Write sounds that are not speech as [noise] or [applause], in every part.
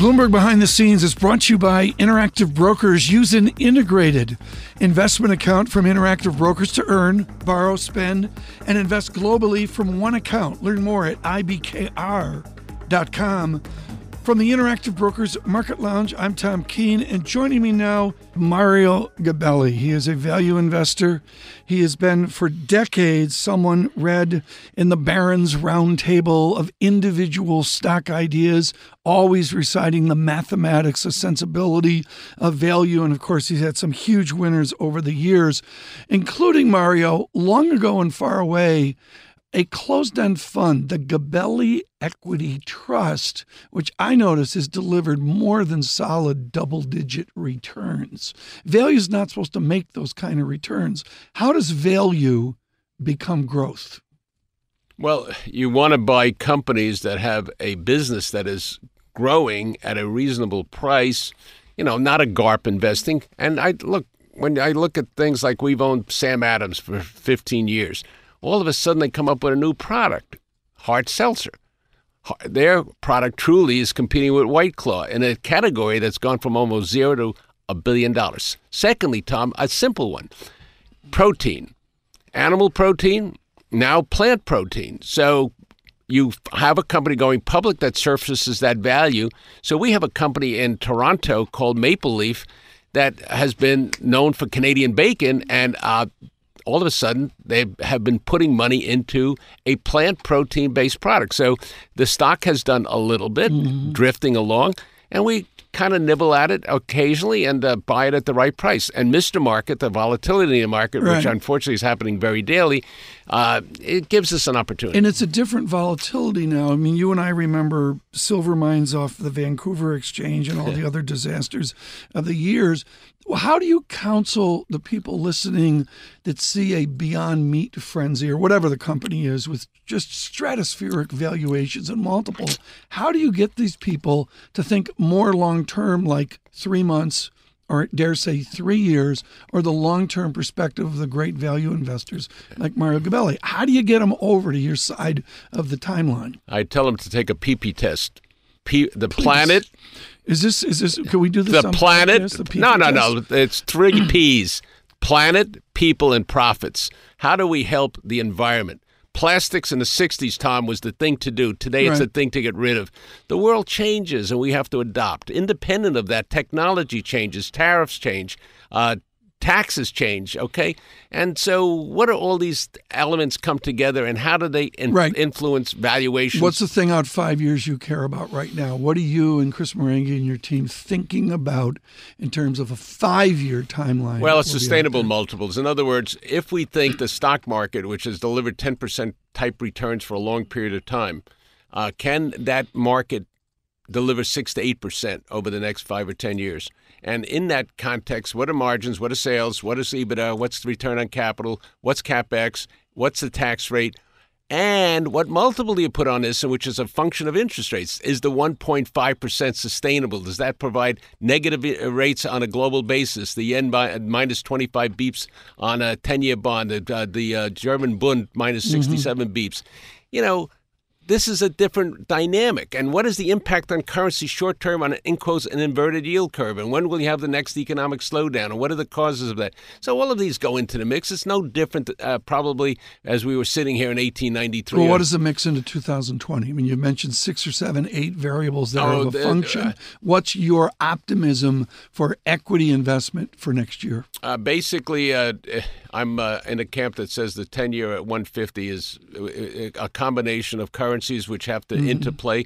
Bloomberg Behind the Scenes is brought to you by Interactive Brokers. Use an integrated investment account from Interactive Brokers to earn, borrow, spend, and invest globally from one account. Learn more at ibkr.com. From the Interactive Brokers Market Lounge, I'm Tom Keene, and joining me now, Mario Gabelli. He is a value investor. He has been for decades someone read in the Barron's Roundtable of individual stock ideas, always reciting the mathematics, the sensibility of value. And of course, he's had some huge winners over the years, including Mario, long ago and far away a closed end fund, the Gabelli Equity Trust, which I notice has delivered more than solid double digit returns. Value is not supposed to make those kind of returns. How does value become growth? Well, you want to buy companies that have a business that is growing at a reasonable price, you know, not a GARP investing. And I look, when I look at things like we've owned Sam Adams for 15 years, all of a sudden they come up with a new product, hard seltzer. Their product truly is competing with White Claw in a category that's gone from almost zero to a billion dollars. Secondly, Tom, a simple one protein, animal protein, now plant protein. So you have a company going public that surfaces that value. So we have a company in Toronto called Maple Leaf that has been known for Canadian bacon, and uh, all of a sudden they have been putting money into a plant protein based product. So the stock has done a little bit, mm-hmm. drifting along, and we kind of nibble at it occasionally and uh, buy it at the right price. And Mr. Market, the volatility in the market, right. which unfortunately is happening very daily, uh, it gives us an opportunity. And it's a different volatility now. I mean, you and I remember silver mines off the Vancouver Exchange and all the other disasters of the years. How do you counsel the people listening that see a Beyond Meat frenzy or whatever the company is with just stratospheric valuations and multiples? How do you get these people to think more long term, like three months, or dare say three years, or the long term perspective of the great value investors like Mario Gabelli? How do you get them over to your side of the timeline? I tell them to take a PP test. P- the Please. planet is this is this? Can we do this? The planet? The no, no, no. It's three [clears throat] P's: planet, people, and profits. How do we help the environment? Plastics in the 60s, Tom, was the thing to do. Today, it's right. the thing to get rid of. The world changes, and we have to adopt. Independent of that, technology changes, tariffs change, uh, taxes change, okay? And so, what do all these elements come together, and how do they in- right. influence valuations? What's the thing out five years you care about right now? What are you and Chris Marangi and your team thinking about in terms of a five-year timeline? Well, it's sustainable multiples. In other words, if we think the stock market, which has delivered 10% type returns for a long period of time, uh, can that market deliver six to eight percent over the next five or ten years? And in that context, what are margins? What are sales? What is EBITDA? What's the return on capital? What's capex? What's the tax rate? And what multiple do you put on this, which is a function of interest rates? Is the 1.5% sustainable? Does that provide negative rates on a global basis? The yen by, minus 25 beeps on a 10 year bond, the, uh, the uh, German Bund mm-hmm. 67 mm-hmm. beeps. You know, this is a different dynamic. And what is the impact on currency short term on in quotes an inverted yield curve? And when will you have the next economic slowdown? And what are the causes of that? So all of these go into the mix. It's no different, uh, probably, as we were sitting here in 1893. Well, what is the mix into 2020? I mean, you mentioned six or seven, eight variables that oh, are the function. Uh, What's your optimism for equity investment for next year? Uh, basically, uh, I'm uh, in a camp that says the 10 year at 150 is uh, a combination of currencies which have to mm-hmm. interplay.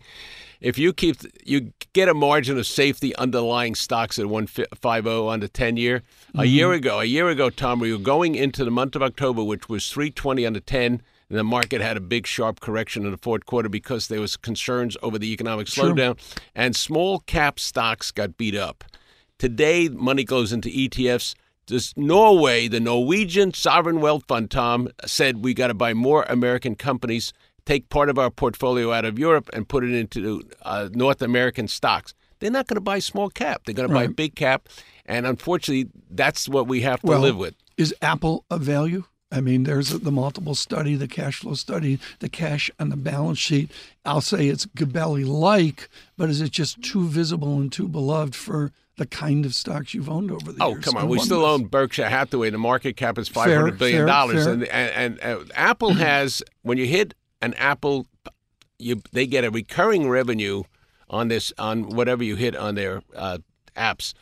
If you keep you get a margin of safety underlying stocks at 150 on the 10 year. Mm-hmm. A year ago, a year ago, Tom, we were going into the month of October, which was 320 on the 10 And the market had a big, sharp correction in the fourth quarter because there was concerns over the economic Sure. slowdown, and small cap stocks got beat up. Today, money goes into ETFs. This Norway, the Norwegian sovereign wealth fund, Tom said we got to buy more American companies, take part of our portfolio out of Europe, and put it into uh, North American stocks. They're not going to buy small cap. They're going to buy big cap, and unfortunately, that's what we have to Well, live with. Is Apple a value? I mean, there's the multiple study, the cash flow study, the cash on the balance sheet. I'll say it's Gabelli like, but is it just too visible and too beloved for the kind of stocks you've owned over the Oh, years? come on. We still was- own Berkshire Hathaway. The market cap is five Fair, hundred billion fair, dollars, fair. and, and and uh, Apple [clears throat] has when you hit an Apple, you they get a recurring revenue on this on whatever you hit on their uh, apps.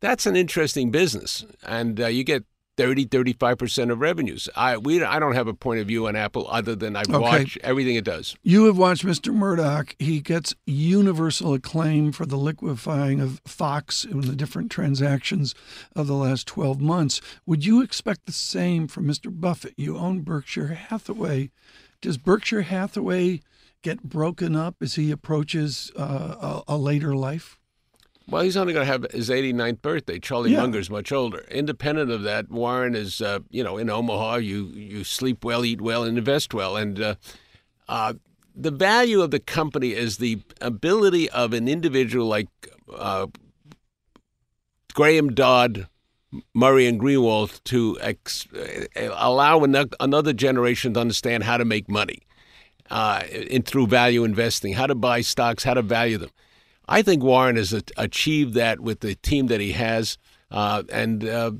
That's an interesting business, and uh, you get 30, 35 percent of revenues. I we I don't have a point of view on Apple other than I Okay. watch everything it does. You have watched Mr. Murdoch. He gets universal acclaim for the liquefying of Fox in the different transactions of the last 12 months. Would you expect the same from Mr. Buffett? You own Berkshire Hathaway. Does Berkshire Hathaway get broken up as he approaches uh, a, a later life? Well, he's only going to have his 89th birthday. Charlie Yeah. Munger's much older. Independent of that, Warren is, uh, you know, in Omaha. You you sleep well, eat well, and invest well. And uh, uh, the value of the company is the ability of an individual like uh, Graham Dodd, Murray, and Greenwald to ex- uh, allow ano- another generation to understand how to make money uh, in through value investing, how to buy stocks, how to value them. I think Warren has a- achieved that with the team that he has, uh, and uh,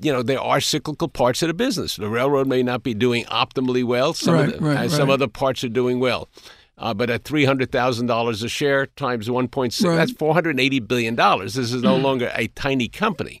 you know there are cyclical parts of the business. The railroad may not be doing optimally well, some Right, the, right, and some other parts are doing well. Uh, but at three hundred thousand dollars a share times one point six, Right. that's four hundred eighty billion dollars. This is no longer a tiny company.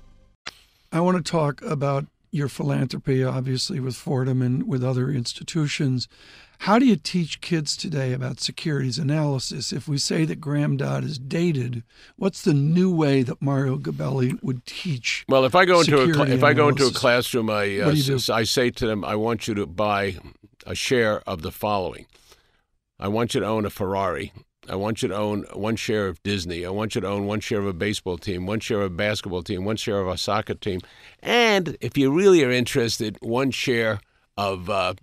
I want to talk about your philanthropy, obviously, with Fordham and with other institutions. How do you teach kids today about securities analysis? If we say that Graham Dodd is dated, what's the new way that Mario Gabelli would teach? Well, if I go into a cl- if I go into a classroom, I uh, What do you do? s- I say to them, I want you to buy a share of the following. I want you to own a Ferrari. I want you to own one share of Disney. I want you to own one share of a baseball team, one share of a basketball team, one share of a soccer team, and if you really are interested, one share of uh,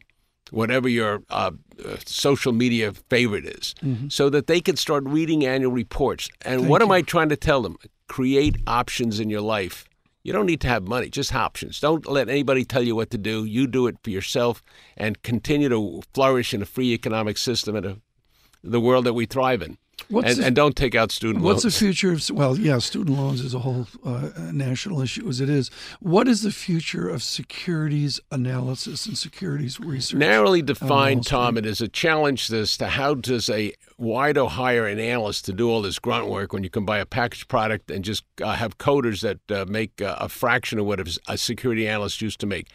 whatever your uh, uh, social media favorite is, so that they can start reading annual reports. And Thank what am. I trying to tell them? Create options in your life. You don't need to have money, just options. Don't let anybody tell you what to do. You do it for yourself and continue to flourish in a free economic system and a, the world that we thrive in. What's And, the- and don't take out student What's the future of, well, yeah, student loans is a whole uh, national issue as it is. What is the future of securities analysis and securities research? Narrowly defined, Tom, it is a challenge as to how does a why do hire an analyst to do all this grunt work when you can buy a packaged product and just uh, have coders that uh, make uh, a fraction of what a security analyst used to make.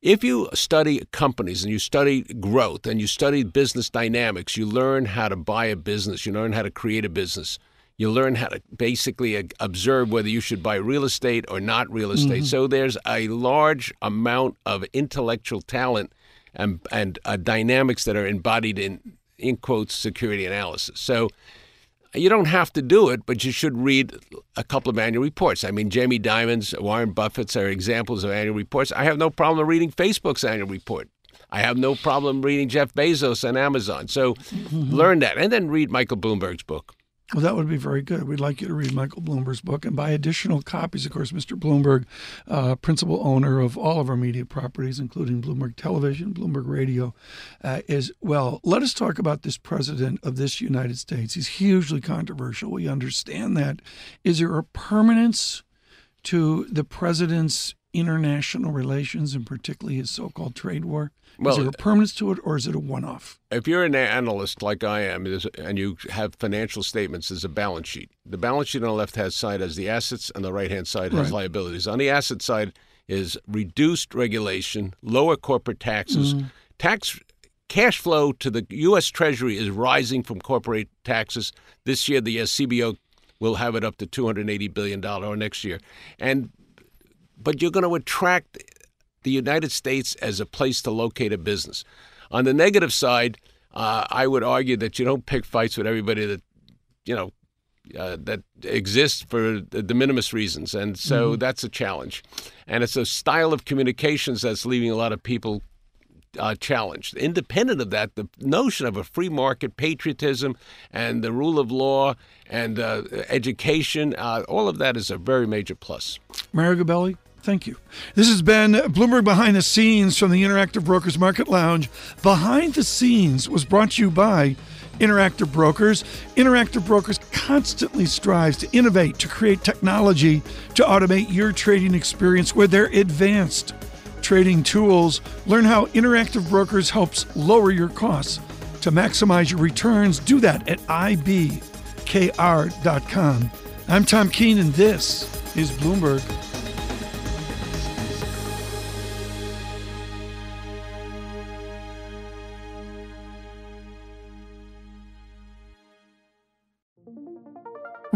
If you study companies and you study growth and you study business dynamics, you learn how to buy a business, you learn how to create a business. You learn how to basically observe whether you should buy real estate or not real estate. So there's a large amount of intellectual talent and and uh, dynamics that are embodied in in quotes security analysis. So you don't have to do it, but you should read a couple of annual reports. I mean, Jamie Dimon's, Warren Buffett's are examples of annual reports. I have no problem reading Facebook's annual report. I have no problem reading Jeff Bezos and Amazon. So learn that, and then read Michael Bloomberg's book. Well, that would be very good. We'd like you to read Michael Bloomberg's book and buy additional copies. Of course, Mr. Bloomberg, uh, principal owner of all of our media properties, including Bloomberg Television, Bloomberg Radio, uh, is well. Let us talk about this president of this United States. He's hugely controversial. We understand that. Is there a permanence to the president's international relations and particularly his so-called trade war? Well, is there a permanence to it, or is it a one-off? If you're an analyst like I am, and you have financial statements, there's a balance sheet. The balance sheet on the left-hand side has the assets, and the right-hand side has Right. liabilities. On the asset side is reduced regulation, lower corporate taxes, tax cash flow to the U.S. Treasury is rising from corporate taxes. This year, the uh, CBO will have it up to 280 billion dollar or next year, and but you're going to attract the United States as a place to locate a business. On the negative side, uh, I would argue that you don't pick fights with everybody that you know uh, that exists for the de minimis reasons, and so that's a challenge. And it's a style of communications that's leaving a lot of people uh, challenged. Independent of that, the notion of a free market, patriotism, and the rule of law and uh, education, uh, all of that is a very major plus. Mario Gabelli, thank you. This has been Bloomberg Behind the Scenes from the Interactive Brokers Market Lounge. Behind the Scenes was brought to you by Interactive Brokers. Interactive Brokers constantly strives to innovate, to create technology, to automate your trading experience with their advanced trading tools. Learn how Interactive Brokers helps lower your costs to maximize your returns. Do that at ibkr.com. I'm Tom Keene, and this is Bloomberg.